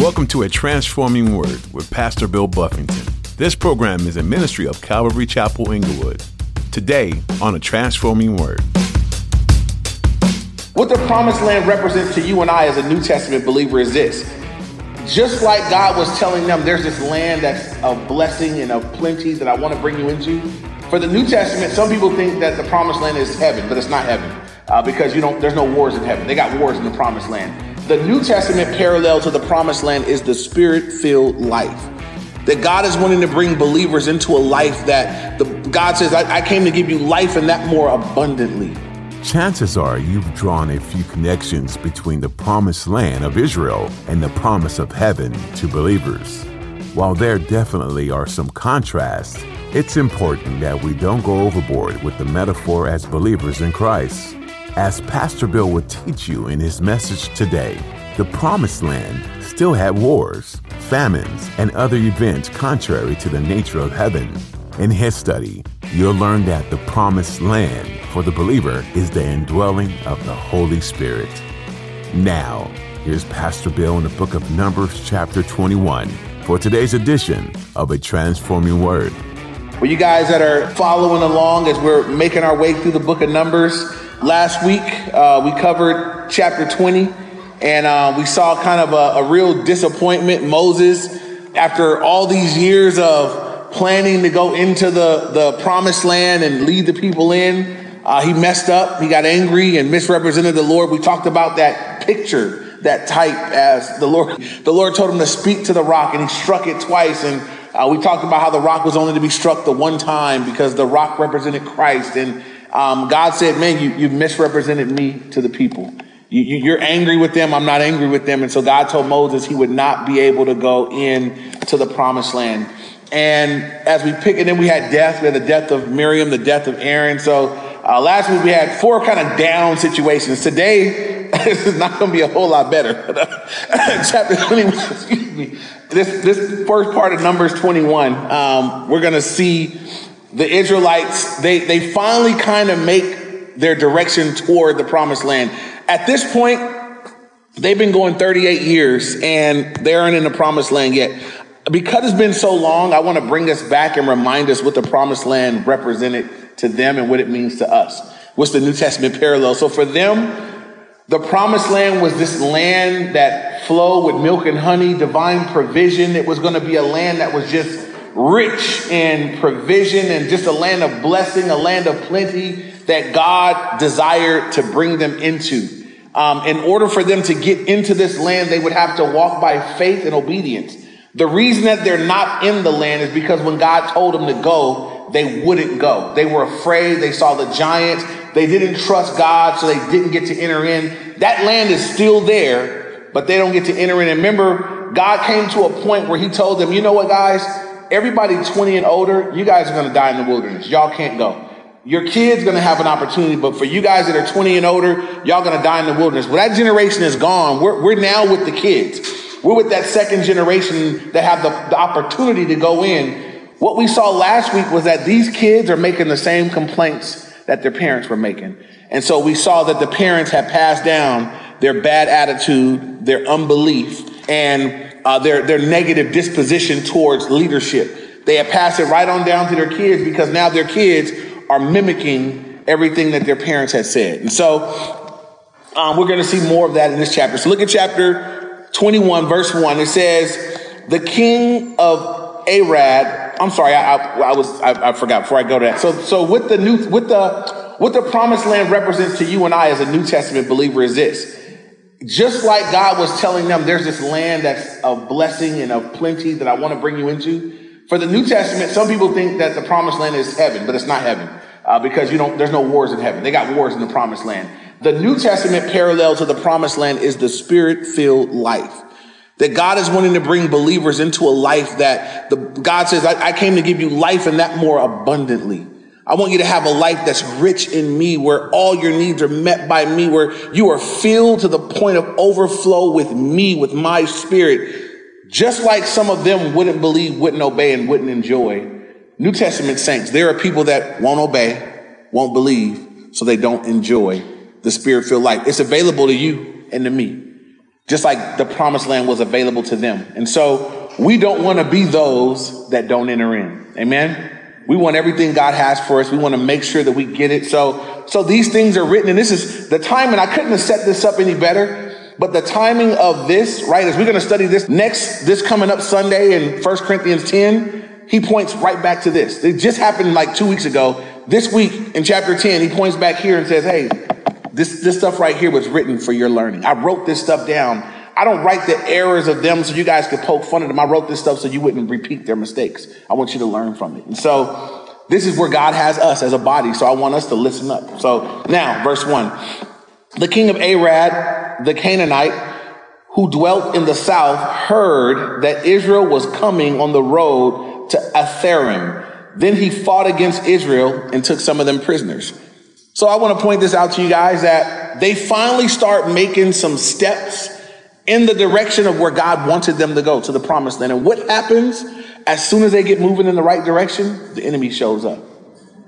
Welcome to A Transforming Word with Pastor Bill Buffington. This program is a ministry of Calvary Chapel Inglewood. Today on A Transforming Word. What the promised land represents to you and I as a New Testament believer is this. Just like God was telling them, there's this land that's of blessing and of plenty that I want to bring you into. For the New Testament, some people think that the promised land is heaven, but it's not heaven uh, because you don't. There's no wars in heaven. They got wars in the promised land. The New Testament parallel to the promised land is the spirit filled life. That God is wanting to bring believers into a life that the, God says, I, I came to give you life and that more abundantly. Chances are you've drawn a few connections between the promised land of Israel and the promise of heaven to believers. While there definitely are some contrasts, it's important that we don't go overboard with the metaphor as believers in Christ. As Pastor Bill would teach you in his message today, the Promised Land still had wars, famines, and other events contrary to the nature of heaven. In his study, you'll learn that the Promised Land for the believer is the indwelling of the Holy Spirit. Now, here's Pastor Bill in the book of Numbers, chapter 21, for today's edition of A Transforming Word. Well, you guys that are following along as we're making our way through the book of Numbers, Last week, uh, we covered chapter 20, and uh, we saw kind of a, a, real disappointment. Moses, after all these years of planning to go into the, the promised land and lead the people in, uh, he messed up. He got angry and misrepresented the Lord. We talked about that picture, that type, as the Lord, the Lord told him to speak to the rock, and he struck it twice. And uh, we talked about how the rock was only to be struck the one time because the rock represented Christ. And um, God said, man, you, you misrepresented me to the people. You, you, you're angry with them. I'm not angry with them. And so God told Moses he would not be able to go in to the promised land. And as we pick, and then we had death. We had the death of Miriam, the death of Aaron. So uh, last week we had four kind of down situations. Today, this is not going to be a whole lot better. Chapter 21, excuse me. This, this first part of Numbers 21, um, we're going to see the Israelites, they, they finally kind of make their direction toward the promised land. At this point, they've been going 38 years and they aren't in the promised land yet. Because it's been so long, I want to bring us back and remind us what the promised land represented to them and what it means to us. What's the New Testament parallel? So for them, the promised land was this land that flowed with milk and honey, divine provision. It was going to be a land that was just rich in provision and just a land of blessing, a land of plenty that God desired to bring them into. Um, in order for them to get into this land, they would have to walk by faith and obedience. The reason that they're not in the land is because when God told them to go, they wouldn't go. They were afraid. They saw the giants. They didn't trust God, so they didn't get to enter in. That land is still there, but they don't get to enter in. And remember, God came to a point where He told them, you know what, guys? Everybody 20 and older, you guys are going to die in the wilderness. Y'all can't go. Your kid's going to have an opportunity, but for you guys that are 20 and older, y'all going to die in the wilderness. Well, that generation is gone. We're, we're now with the kids. We're with that second generation that have the, the opportunity to go in. What we saw last week was that these kids are making the same complaints that their parents were making. And so we saw that the parents had passed down their bad attitude, their unbelief, and uh, their, their negative disposition towards leadership. They have passed it right on down to their kids because now their kids are mimicking everything that their parents had said. And so um, we're going to see more of that in this chapter. So look at chapter 21, verse 1. It says, The king of Arad, I'm sorry, I, I, I was I, I, forgot before I go to that. So so with the new with the what the promised land represents to you and I as a New Testament believer is this just like God was telling them, there's this land that's of blessing and of plenty that I want to bring you into. For the New Testament, some people think that the promised land is heaven, but it's not heaven uh, because you don't. There's no wars in heaven. They got wars in the promised land. The New Testament parallel to the promised land is the spirit-filled life. That God is wanting to bring believers into a life that the God says, I, I came to give you life and that more abundantly. I want you to have a life that's rich in me, where all your needs are met by me, where you are filled to the point of overflow with me, with my spirit. Just like some of them wouldn't believe, wouldn't obey, and wouldn't enjoy. New Testament saints, there are people that won't obey, won't believe, so they don't enjoy the spirit filled life. It's available to you and to me. just like the promised land was available to them. And so we don't want to be those that don't enter in. Amen. We want everything God has for us. We want to make sure that we get it. So, so these things are written, and this is the time, and I couldn't have set this up any better. But the timing of this, right, as we're going to study this next, this coming up Sunday in 1 Corinthians 10, he points right back to this. It just happened like two weeks ago. This week in chapter 10, he points back here and says, Hey, this, this stuff right here was written for your learning. I wrote this stuff down. I don't write the errors of them so you guys could poke fun at them. I wrote this stuff so you wouldn't repeat their mistakes. I want you to learn from it. And so this is where God has us as a body. So I want us to listen up. So now, verse one, the king of Arad, the Canaanite, who dwelt in the south, heard that Israel was coming on the road to Atharim. Then he fought against Israel and took some of them prisoners. So I want to point this out to you guys that they finally start making some steps in the direction of where God wanted them to go to the promised land. And what happens as soon as they get moving in the right direction? The enemy shows up.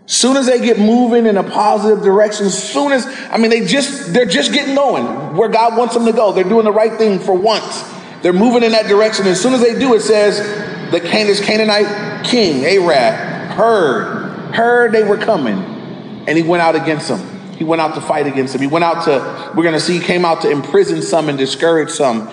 Soon as they get moving in a positive direction, soon as I mean they just they're just getting going where God wants them to go. They're doing the right thing for once. They're moving in that direction. As soon as they do, it says the Canaanite king Arad heard heard they were coming and he went out against them. He went out to fight against them. He went out to, we're going to see, he came out to imprison some and discourage some.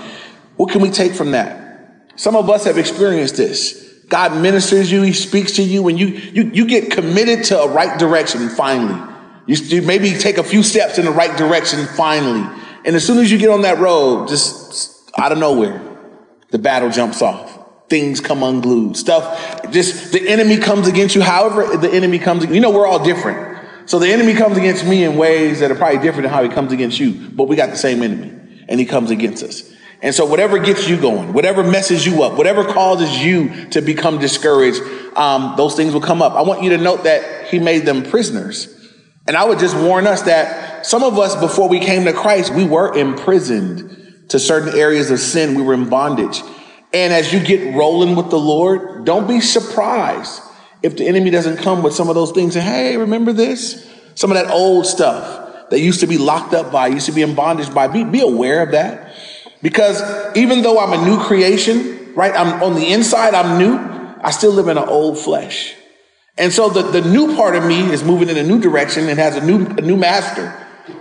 What can we take from that? Some of us have experienced this. God ministers you, he speaks to you, and you, you, you get committed to a right direction finally. You, you maybe take a few steps in the right direction finally. And as soon as you get on that road, just out of nowhere, the battle jumps off things come unglued. Stuff, just the enemy comes against you. However, the enemy comes, you know, we're all different. So the enemy comes against me in ways that are probably different than how he comes against you, but we got the same enemy and he comes against us. And so whatever gets you going, whatever messes you up, whatever causes you to become discouraged, um, those things will come up. I want you to note that he made them prisoners. And I would just warn us that some of us, before we came to Christ, we were imprisoned to certain areas of sin. We were in bondage. And as you get rolling with the Lord, don't be surprised if the enemy doesn't come with some of those things and hey, remember this? Some of that old stuff that used to be locked up by, used to be in bondage by, be, be aware of that. Because even though I'm a new creation, right? I'm on the inside, I'm new. I still live in an old flesh. And so the, the new part of me is moving in a new direction and has a new, a new master.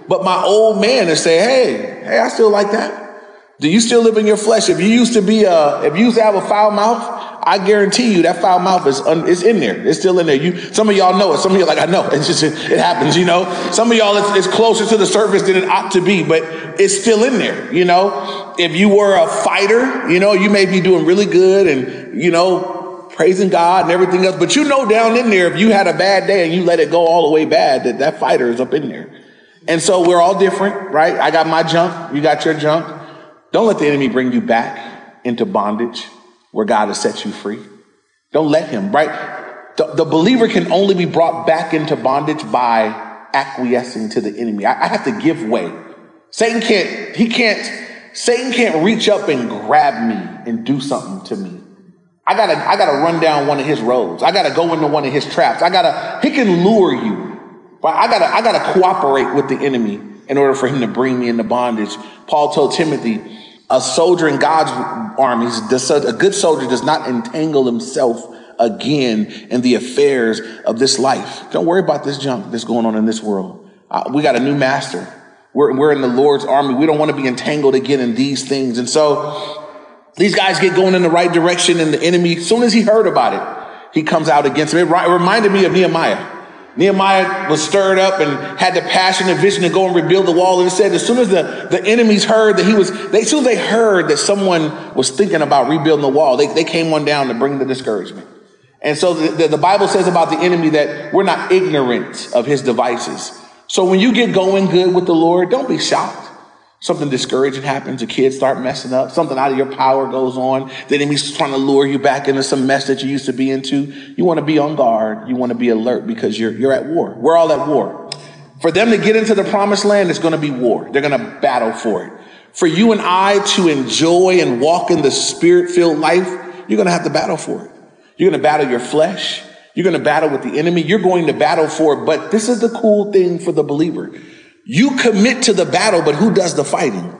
But my old man is saying, hey, hey, I still like that. Do you still live in your flesh? If you used to be a, if you used to have a foul mouth, I guarantee you that foul mouth is un, it's in there. It's still in there. You, some of y'all know it. Some of you like, I know. It's just, it, it happens, you know. Some of y'all, it's, it's, closer to the surface than it ought to be, but it's still in there, you know. If you were a fighter, you know, you may be doing really good and, you know, praising God and everything else, but you know down in there, if you had a bad day and you let it go all the way bad, that that fighter is up in there. And so we're all different, right? I got my junk. You got your junk. Don't let the enemy bring you back into bondage where God has set you free. Don't let him, right? The, the believer can only be brought back into bondage by acquiescing to the enemy. I, I have to give way. Satan can't, he can't, Satan can't reach up and grab me and do something to me. I gotta, I gotta run down one of his roads. I gotta go into one of his traps. I gotta, he can lure you, but I gotta, I gotta cooperate with the enemy in order for him to bring me into bondage. Paul told Timothy, a soldier in God's armies, a good soldier does not entangle himself again in the affairs of this life. Don't worry about this junk that's going on in this world. Uh, we got a new master. We're, we're in the Lord's army. We don't want to be entangled again in these things. And so these guys get going in the right direction and the enemy, as soon as he heard about it, he comes out against him. It reminded me of Nehemiah. Nehemiah was stirred up and had the passion and vision to go and rebuild the wall. And it said, as soon as the, the enemies heard that he was, they, as soon as they heard that someone was thinking about rebuilding the wall, they, they came on down to bring the discouragement. And so the, the, the Bible says about the enemy that we're not ignorant of his devices. So when you get going good with the Lord, don't be shocked something discouraging happens, the kids start messing up, something out of your power goes on, the enemy's trying to lure you back into some mess that you used to be into. You want to be on guard. You want to be alert because you're, you're at war. We're all at war. For them to get into the promised land, it's going to be war. They're going to battle for it. For you and I to enjoy and walk in the spirit filled life, you're going to have to battle for it. You're going to battle your flesh. You're going to battle with the enemy. You're going to battle for it. But this is the cool thing for the believer. You commit to the battle, but who does the fighting?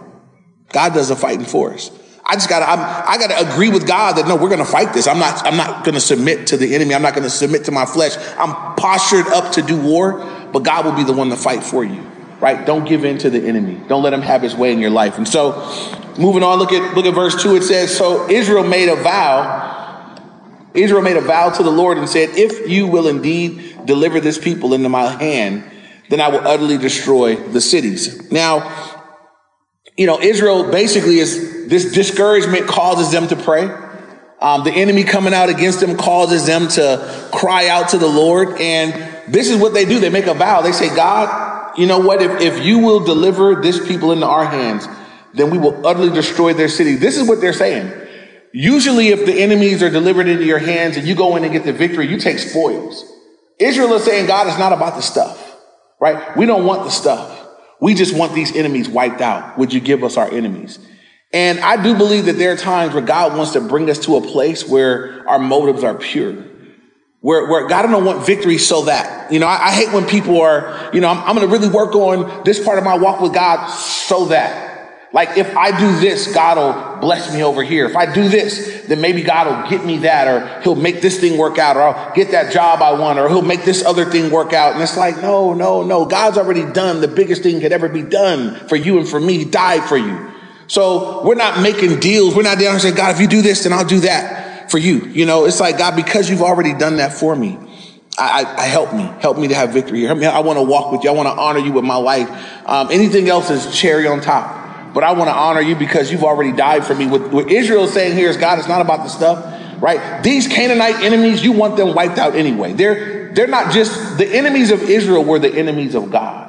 God does the fighting for us. I just gotta, I'm, I gotta agree with God that no, we're gonna fight this. I'm not, I'm not gonna submit to the enemy. I'm not gonna submit to my flesh. I'm postured up to do war, but God will be the one to fight for you, right? Don't give in to the enemy. Don't let him have his way in your life. And so, moving on, look at, look at verse two. It says, so Israel made a vow. Israel made a vow to the Lord and said, if you will indeed deliver this people into my hand, then I will utterly destroy the cities. Now, you know, Israel basically is this discouragement causes them to pray. Um, the enemy coming out against them causes them to cry out to the Lord. And this is what they do. They make a vow. They say, God, you know what? If, if you will deliver this people into our hands, then we will utterly destroy their city. This is what they're saying. Usually, if the enemies are delivered into your hands and you go in and get the victory, you take spoils. Israel is saying, God, it's not about the stuff, right? We don't want the stuff. We just want these enemies wiped out. Would you give us our enemies? And I do believe that there are times where God wants to bring us to a place where our motives are pure. Where, where God don't want victory so that, you know, I, I hate when people are, you know, I'm, I'm going to really work on this part of my walk with God so that. Like if I do this, God will bless me over here. If I do this, then maybe God will get me that or he'll make this thing work out or I'll get that job I want or he'll make this other thing work out. And it's like, no, no, no. God's already done the biggest thing could ever be done for you and for me. He died for you. So we're not making deals. We're not down saying, God, if you do this, then I'll do that for you. You know, it's like, God, because you've already done that for me. I, I, help me, help me to have victory here. Help me. I want to walk with you. I want to honor you with my life. Um, anything else is cherry on top but I want to honor you because you've already died for me. What, what Israel is saying here is, God, it's not about the stuff, right? These Canaanite enemies, you want them wiped out anyway. They're, they're not just, the enemies of Israel were the enemies of God.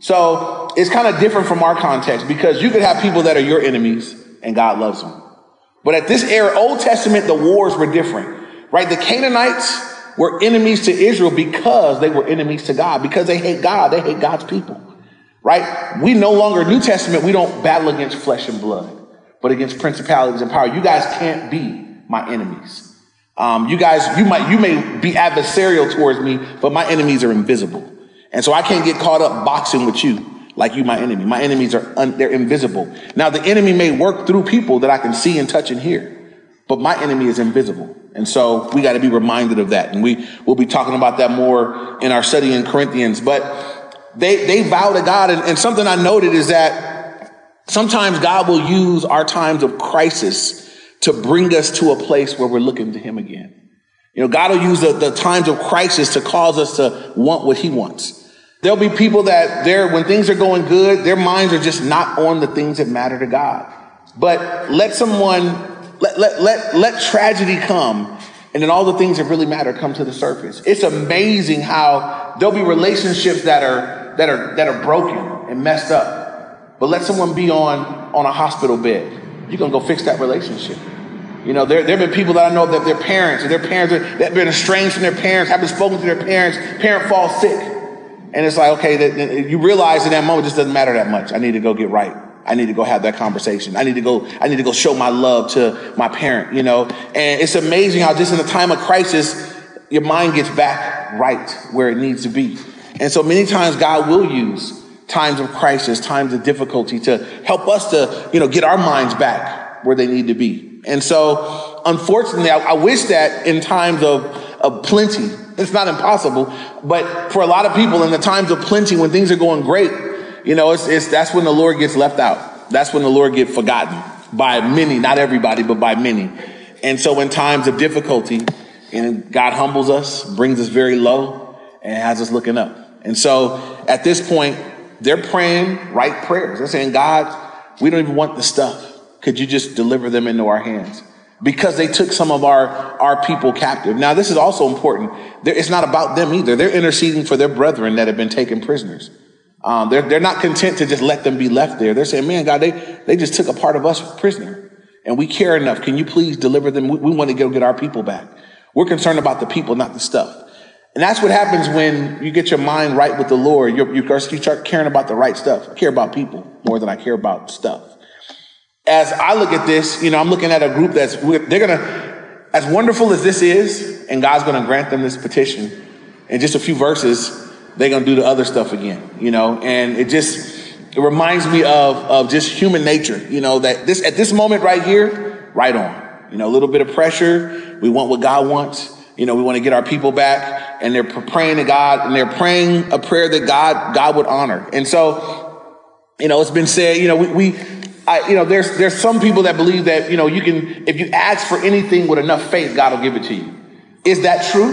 So it's kind of different from our context because you could have people that are your enemies and God loves them. But at this era, Old Testament, the wars were different, right? The Canaanites were enemies to Israel because they were enemies to God, because they hate God, they hate God's people right? We no longer, New Testament, we don't battle against flesh and blood, but against principalities and power. You guys can't be my enemies. Um, you guys, you might, you may be adversarial towards me, but my enemies are invisible. And so I can't get caught up boxing with you like you, my enemy. My enemies are, un, they're invisible. Now the enemy may work through people that I can see and touch and hear, but my enemy is invisible. And so we got to be reminded of that. And we will be talking about that more in our study in Corinthians. But they, they vow to God. And, and something I noted is that sometimes God will use our times of crisis to bring us to a place where we're looking to Him again. You know, God will use the, the times of crisis to cause us to want what He wants. There'll be people that they're, when things are going good, their minds are just not on the things that matter to God. But let someone, let, let, let, let tragedy come and then all the things that really matter come to the surface. It's amazing how there'll be relationships that are that are that are broken and messed up. But let someone be on on a hospital bed. You're gonna go fix that relationship. You know, there, there have been people that I know that their parents, and their parents are, that been estranged from their parents, haven't spoken to their parents, parent falls sick. And it's like, okay, that you realize in that moment, it just doesn't matter that much. I need to go get right. I need to go have that conversation. I need to go, I need to go show my love to my parent, you know? And it's amazing how just in a time of crisis, your mind gets back right where it needs to be. And so many times God will use times of crisis, times of difficulty to help us to, you know, get our minds back where they need to be. And so unfortunately, I, I wish that in times of, of plenty, it's not impossible, but for a lot of people in the times of plenty, when things are going great, you know, it's, it's, that's when the Lord gets left out. That's when the Lord gets forgotten by many, not everybody, but by many. And so in times of difficulty, and God humbles us, brings us very low, and has us looking up. And so at this point, they're praying right prayers. They're saying, God, we don't even want the stuff. Could you just deliver them into our hands? Because they took some of our, our people captive. Now, this is also important. It's not about them either. They're interceding for their brethren that have been taken prisoners. Um, they're, they're not content to just let them be left there. They're saying, man, God, they, they just took a part of us prisoner and we care enough. Can you please deliver them? We, we want to go get our people back. We're concerned about the people, not the stuff. And that's what happens when you get your mind right with the Lord. you you start caring about the right stuff. I care about people more than I care about stuff. As I look at this, you know, I'm looking at a group that's, they're going to, as wonderful as this is, and God's going to grant them this petition, in just a few verses, they're going to do the other stuff again, you know, and it just, it reminds me of, of just human nature, you know, that this, at this moment right here, right on, you know, a little bit of pressure. We want what God wants. You know, we want to get our people back and they're praying to God and they're praying a prayer that God, God would honor. And so, you know, it's been said, you know, we, we I, you know, there's, there's some people that believe that, you know, you can, if you ask for anything with enough faith, God will give it to you. Is that true?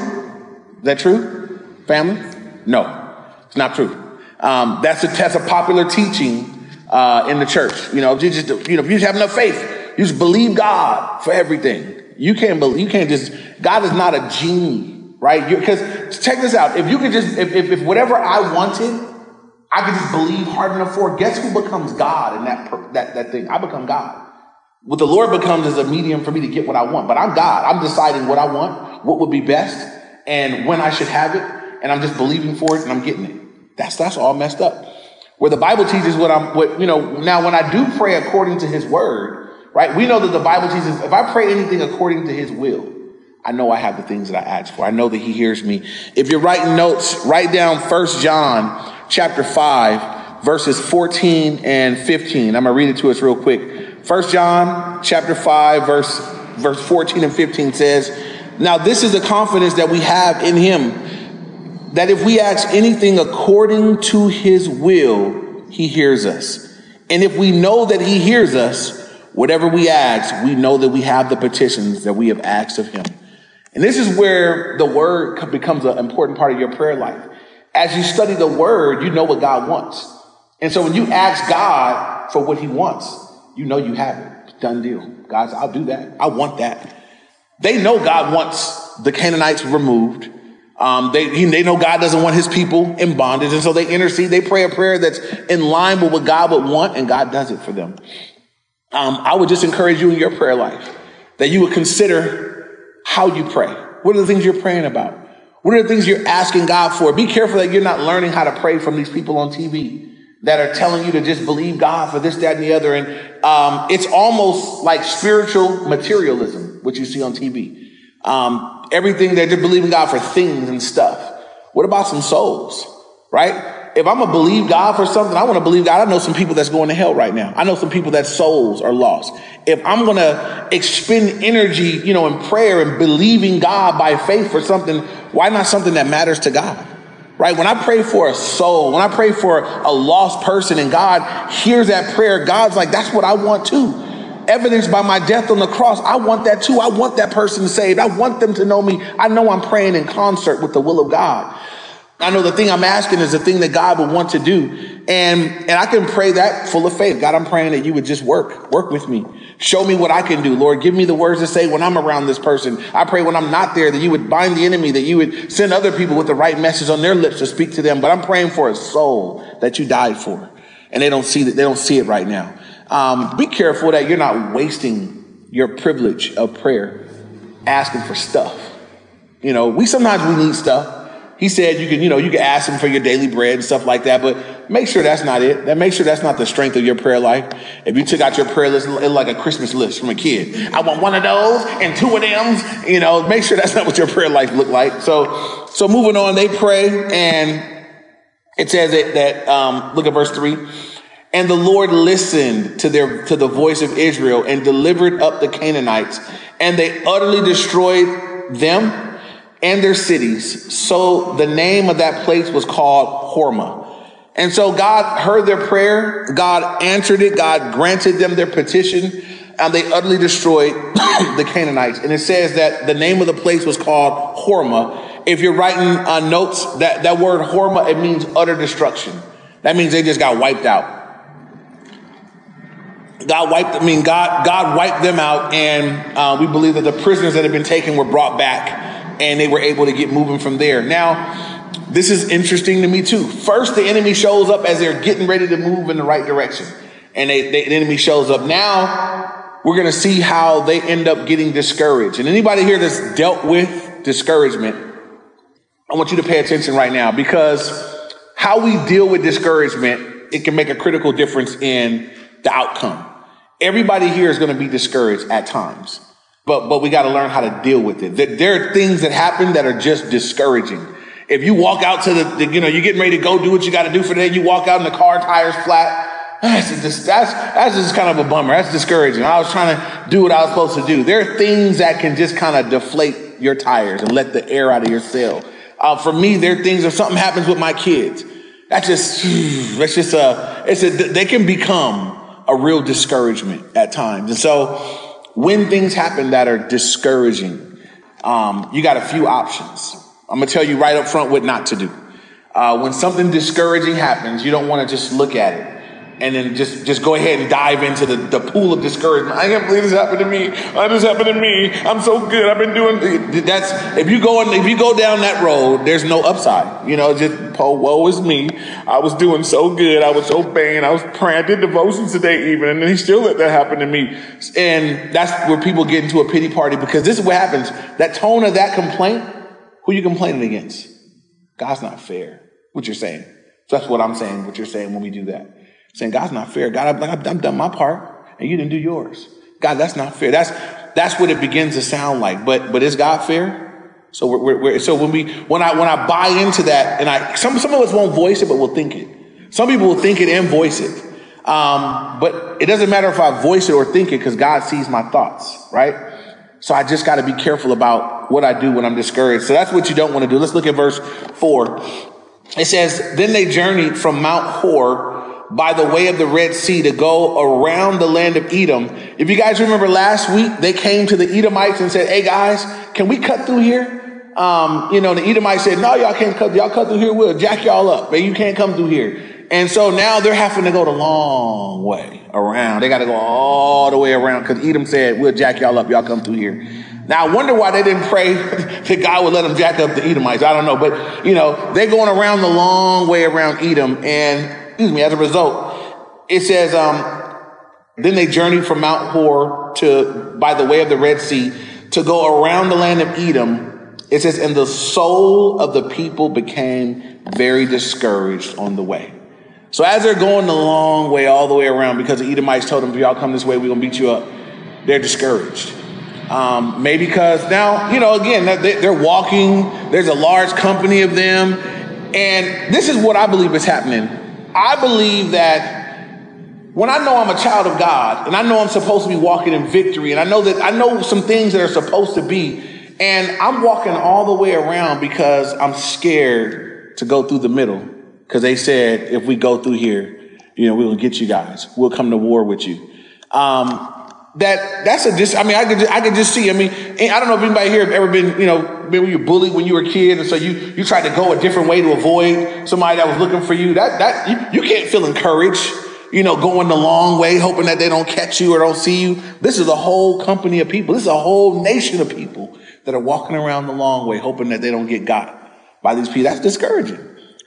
Is that true, family? No, it's not true. Um, that's a that's a popular teaching uh, in the church. You know, you just you know if you just have enough faith, you just believe God for everything. You can't believe. You can't just. God is not a genie, right? Because check this out. If you could just if, if, if whatever I wanted, I could just believe hard enough for. Guess who becomes God in that that that thing? I become God. What the Lord becomes is a medium for me to get what I want. But I'm God. I'm deciding what I want, what would be best, and when I should have it, and I'm just believing for it, and I'm getting it. That's that's all messed up. Where the Bible teaches what I'm what you know, now when I do pray according to his word, right? We know that the Bible teaches if I pray anything according to his will, I know I have the things that I ask for. I know that he hears me. If you're writing notes, write down First John chapter 5 verses 14 and 15. I'm going to read it to us real quick. First John chapter 5 verse verse 14 and 15 says, "Now this is the confidence that we have in him that if we ask anything according to his will, he hears us. And if we know that he hears us, whatever we ask, we know that we have the petitions that we have asked of him. And this is where the word becomes an important part of your prayer life. As you study the word, you know what God wants. And so when you ask God for what he wants, you know you have it. Done deal. Guys, I'll do that. I want that. They know God wants the Canaanites removed. Um, they, they know God doesn't want his people in bondage. And so they intercede. They pray a prayer that's in line with what God would want, and God does it for them. Um, I would just encourage you in your prayer life that you would consider how you pray. What are the things you're praying about? What are the things you're asking God for? Be careful that you're not learning how to pray from these people on TV that are telling you to just believe God for this, that, and the other. And um, it's almost like spiritual materialism, what you see on TV. Um, everything they're just believing God for things and stuff. What about some souls, right? If I'm gonna believe God for something, I want to believe God. I know some people that's going to hell right now. I know some people that souls are lost. If I'm gonna expend energy, you know, in prayer and believing God by faith for something, why not something that matters to God? Right? When I pray for a soul, when I pray for a lost person and God hears that prayer, God's like, that's what I want too evidenced by my death on the cross. I want that too. I want that person saved. I want them to know me. I know I'm praying in concert with the will of God. I know the thing I'm asking is the thing that God would want to do. And, and I can pray that full of faith. God, I'm praying that you would just work, work with me. Show me what I can do. Lord, give me the words to say when I'm around this person. I pray when I'm not there that you would bind the enemy, that you would send other people with the right message on their lips to speak to them. But I'm praying for a soul that you died for. And they don't see that, they don't see it right now. Um, be careful that you're not wasting your privilege of prayer asking for stuff. You know, we sometimes we need stuff. He said you can, you know, you can ask him for your daily bread and stuff like that, but make sure that's not it. That make sure that's not the strength of your prayer life. If you took out your prayer list like a Christmas list from a kid, I want one of those and two of them, you know, make sure that's not what your prayer life looked like. So, so moving on, they pray and it says that, that um, look at verse three. And the Lord listened to their, to the voice of Israel and delivered up the Canaanites and they utterly destroyed them and their cities. So the name of that place was called Hormah. And so God heard their prayer. God answered it. God granted them their petition and they utterly destroyed the Canaanites. And it says that the name of the place was called Hormah. If you're writing uh, notes, that, that word Hormah, it means utter destruction. That means they just got wiped out. God wiped, I mean, God, God wiped them out, and uh, we believe that the prisoners that had been taken were brought back, and they were able to get moving from there. Now, this is interesting to me too. First, the enemy shows up as they're getting ready to move in the right direction, and they, they, the enemy shows up. Now, we're going to see how they end up getting discouraged. And anybody here that's dealt with discouragement, I want you to pay attention right now because how we deal with discouragement, it can make a critical difference in the outcome. Everybody here is going to be discouraged at times, but, but we got to learn how to deal with it. That there are things that happen that are just discouraging. If you walk out to the, the you know, you're getting ready to go do what you got to do for the day, you walk out and the car tires flat, That's, just, that's, that's just kind of a bummer. That's discouraging. I was trying to do what I was supposed to do. There are things that can just kind of deflate your tires and let the air out of your sail. Uh, for me, there are things, if something happens with my kids, that's just, that's just a, it's a, they can become a real discouragement at times. And so when things happen that are discouraging, um, you got a few options. I'm to tell you right up front what not to do. Uh, when something discouraging happens, you don't want to just look at it and then just just go ahead and dive into the, the pool of discouragement. I can't believe this happened to me. Oh, this happened to me. I'm so good. I've been doing that's if you go if you go down that road, there's no upside. You know, just oh, woe is me. I was doing so good. I was obeying. I was praying. I did devotions today even, and then he still let that happen to me. And that's where people get into a pity party because this is what happens. That tone of that complaint, who you complaining against? God's not fair. What you're saying. So that's what I'm saying. What you're saying when we do that saying, God's not fair. God, I've, I've done my part and you didn't do yours. God, that's not fair. That's, that's what it begins to sound like. But, but is God fair? So we're, we're, we're, so when we, when I, when I buy into that and I, some, some of us won't voice it, but we'll think it. Some people will think it and voice it. Um, but it doesn't matter if I voice it or think it because God sees my thoughts, right? So I just got to be careful about what I do when I'm discouraged. So that's what you don't want to do. Let's look at verse four. It says, then they journeyed from Mount Hor by the way of the Red Sea to go around the land of Edom. If you guys remember last week, they came to the Edomites and said, Hey guys, can we cut through here? Um, you know, the Edomites said, No, y'all can't cut, y'all cut through here, we'll jack y'all up, but you can't come through here. And so now they're having to go the long way around. They got to go all the way around because Edom said, We'll jack y'all up, y'all come through here. Now I wonder why they didn't pray that God would let them jack up the Edomites. I don't know, but you know, they're going around the long way around Edom and excuse me, as a result, it says, um, then they journeyed from Mount Hor to, by the way of the Red Sea, to go around the land of Edom. It says, and the soul of the people became very discouraged on the way. So as they're going the long way, all the way around, because the Edomites told them, if y'all come this way, we're going to beat you up, they're discouraged. Um, maybe because now, you know, again, they're walking, there's a large company of them. And this is what I believe is happening I believe that when I know I'm a child of God and I know I'm supposed to be walking in victory and I know that I know some things that are supposed to be, and I'm walking all the way around because I'm scared to go through the middle because they said if we go through here, you know, we'll get you guys. We'll come to war with you. Um, that that's a just. I mean, I could just, I could just see. I mean, I don't know if anybody here have ever been, you know, maybe you bullied when you were a kid, and so you you tried to go a different way to avoid somebody that was looking for you. That that you, you can't feel encouraged. You know, going the long way, hoping that they don't catch you or don't see you. This is a whole company of people. This is a whole nation of people that are walking around the long way, hoping that they don't get got by these people. That's discouraging.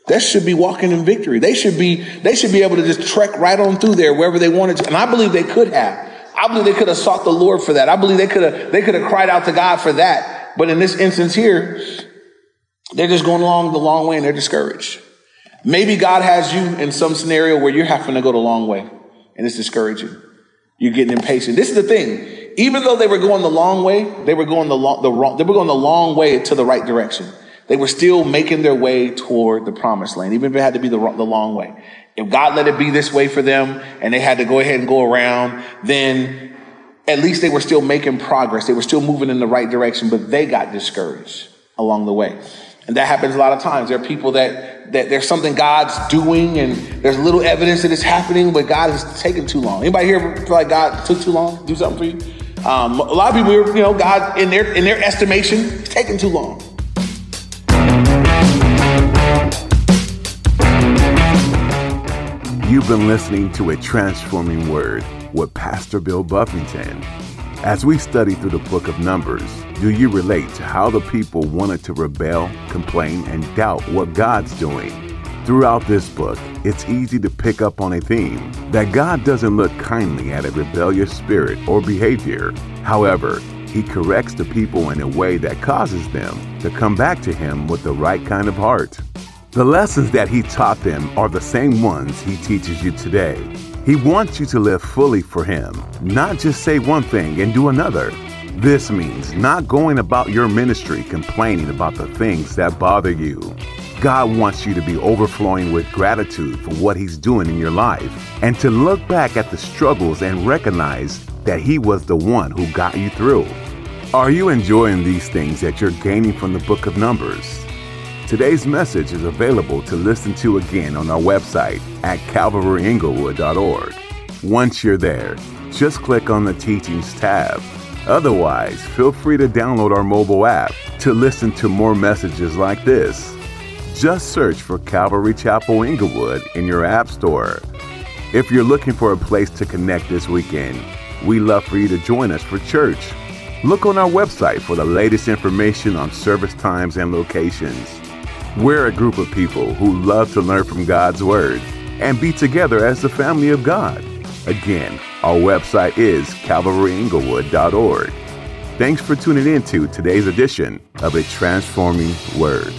They should be walking in victory. They should be, they should be able to just trek right on through there wherever they wanted to. And I believe they could have. I believe they could have sought the Lord for that. I believe they could have, they could have cried out to God for that. But in this instance here, they're just going along the long way and they're discouraged. Maybe God has you in some scenario where you're having to go the long way and it's discouraging. You're getting impatient. This is the thing. Even though they were going the long way, they were going the long, the wrong, they were going the long way to the right direction. They were still making their way toward the promised land, even if it had to be the, the long way. If God let it be this way for them and they had to go ahead and go around, then at least they were still making progress. They were still moving in the right direction, but they got discouraged along the way. And that happens a lot of times. There are people that, that there's something God's doing and there's little evidence that it's happening, but God is taking too long. Anybody here feel like God took too long to do something for you? Um, a lot of people, you know, God in their in their estimation, it's taking too long. You've been listening to A Transforming Word with Pastor Bill Buffington. As we study through the book of Numbers, do you relate to how the people wanted to rebel, complain, and doubt what God's doing? Throughout this book, it's easy to pick up on a theme that God doesn't look kindly at a rebellious spirit or behavior. However, He corrects the people in a way that causes them to come back to Him with the right kind of heart. The lessons that he taught them are the same ones he teaches you today. He wants you to live fully for him, not just say one thing and do another. This means not going about your ministry complaining about the things that bother you. God wants you to be overflowing with gratitude for what He's doing in your life and to look back at the struggles and recognize that He was the one who got you through. Are you enjoying these things that you're gaining from the book of Numbers? Today's message is available to listen to again on our website at calvaryinglewood.org. Once you're there, just click on the Teachings tab. Otherwise, feel free to download our mobile app to listen to more messages like this. Just search for Calvary Chapel Inglewood in your App Store. If you're looking for a place to connect this weekend, we love for you to join us for church. Look on our website for the latest information on service times and locations. We're a group of people who love to learn from God's Word and be together as the family of God. Again, our website is calvaryinglewood.org. Thanks for tuning in to today's edition of A Transforming Word.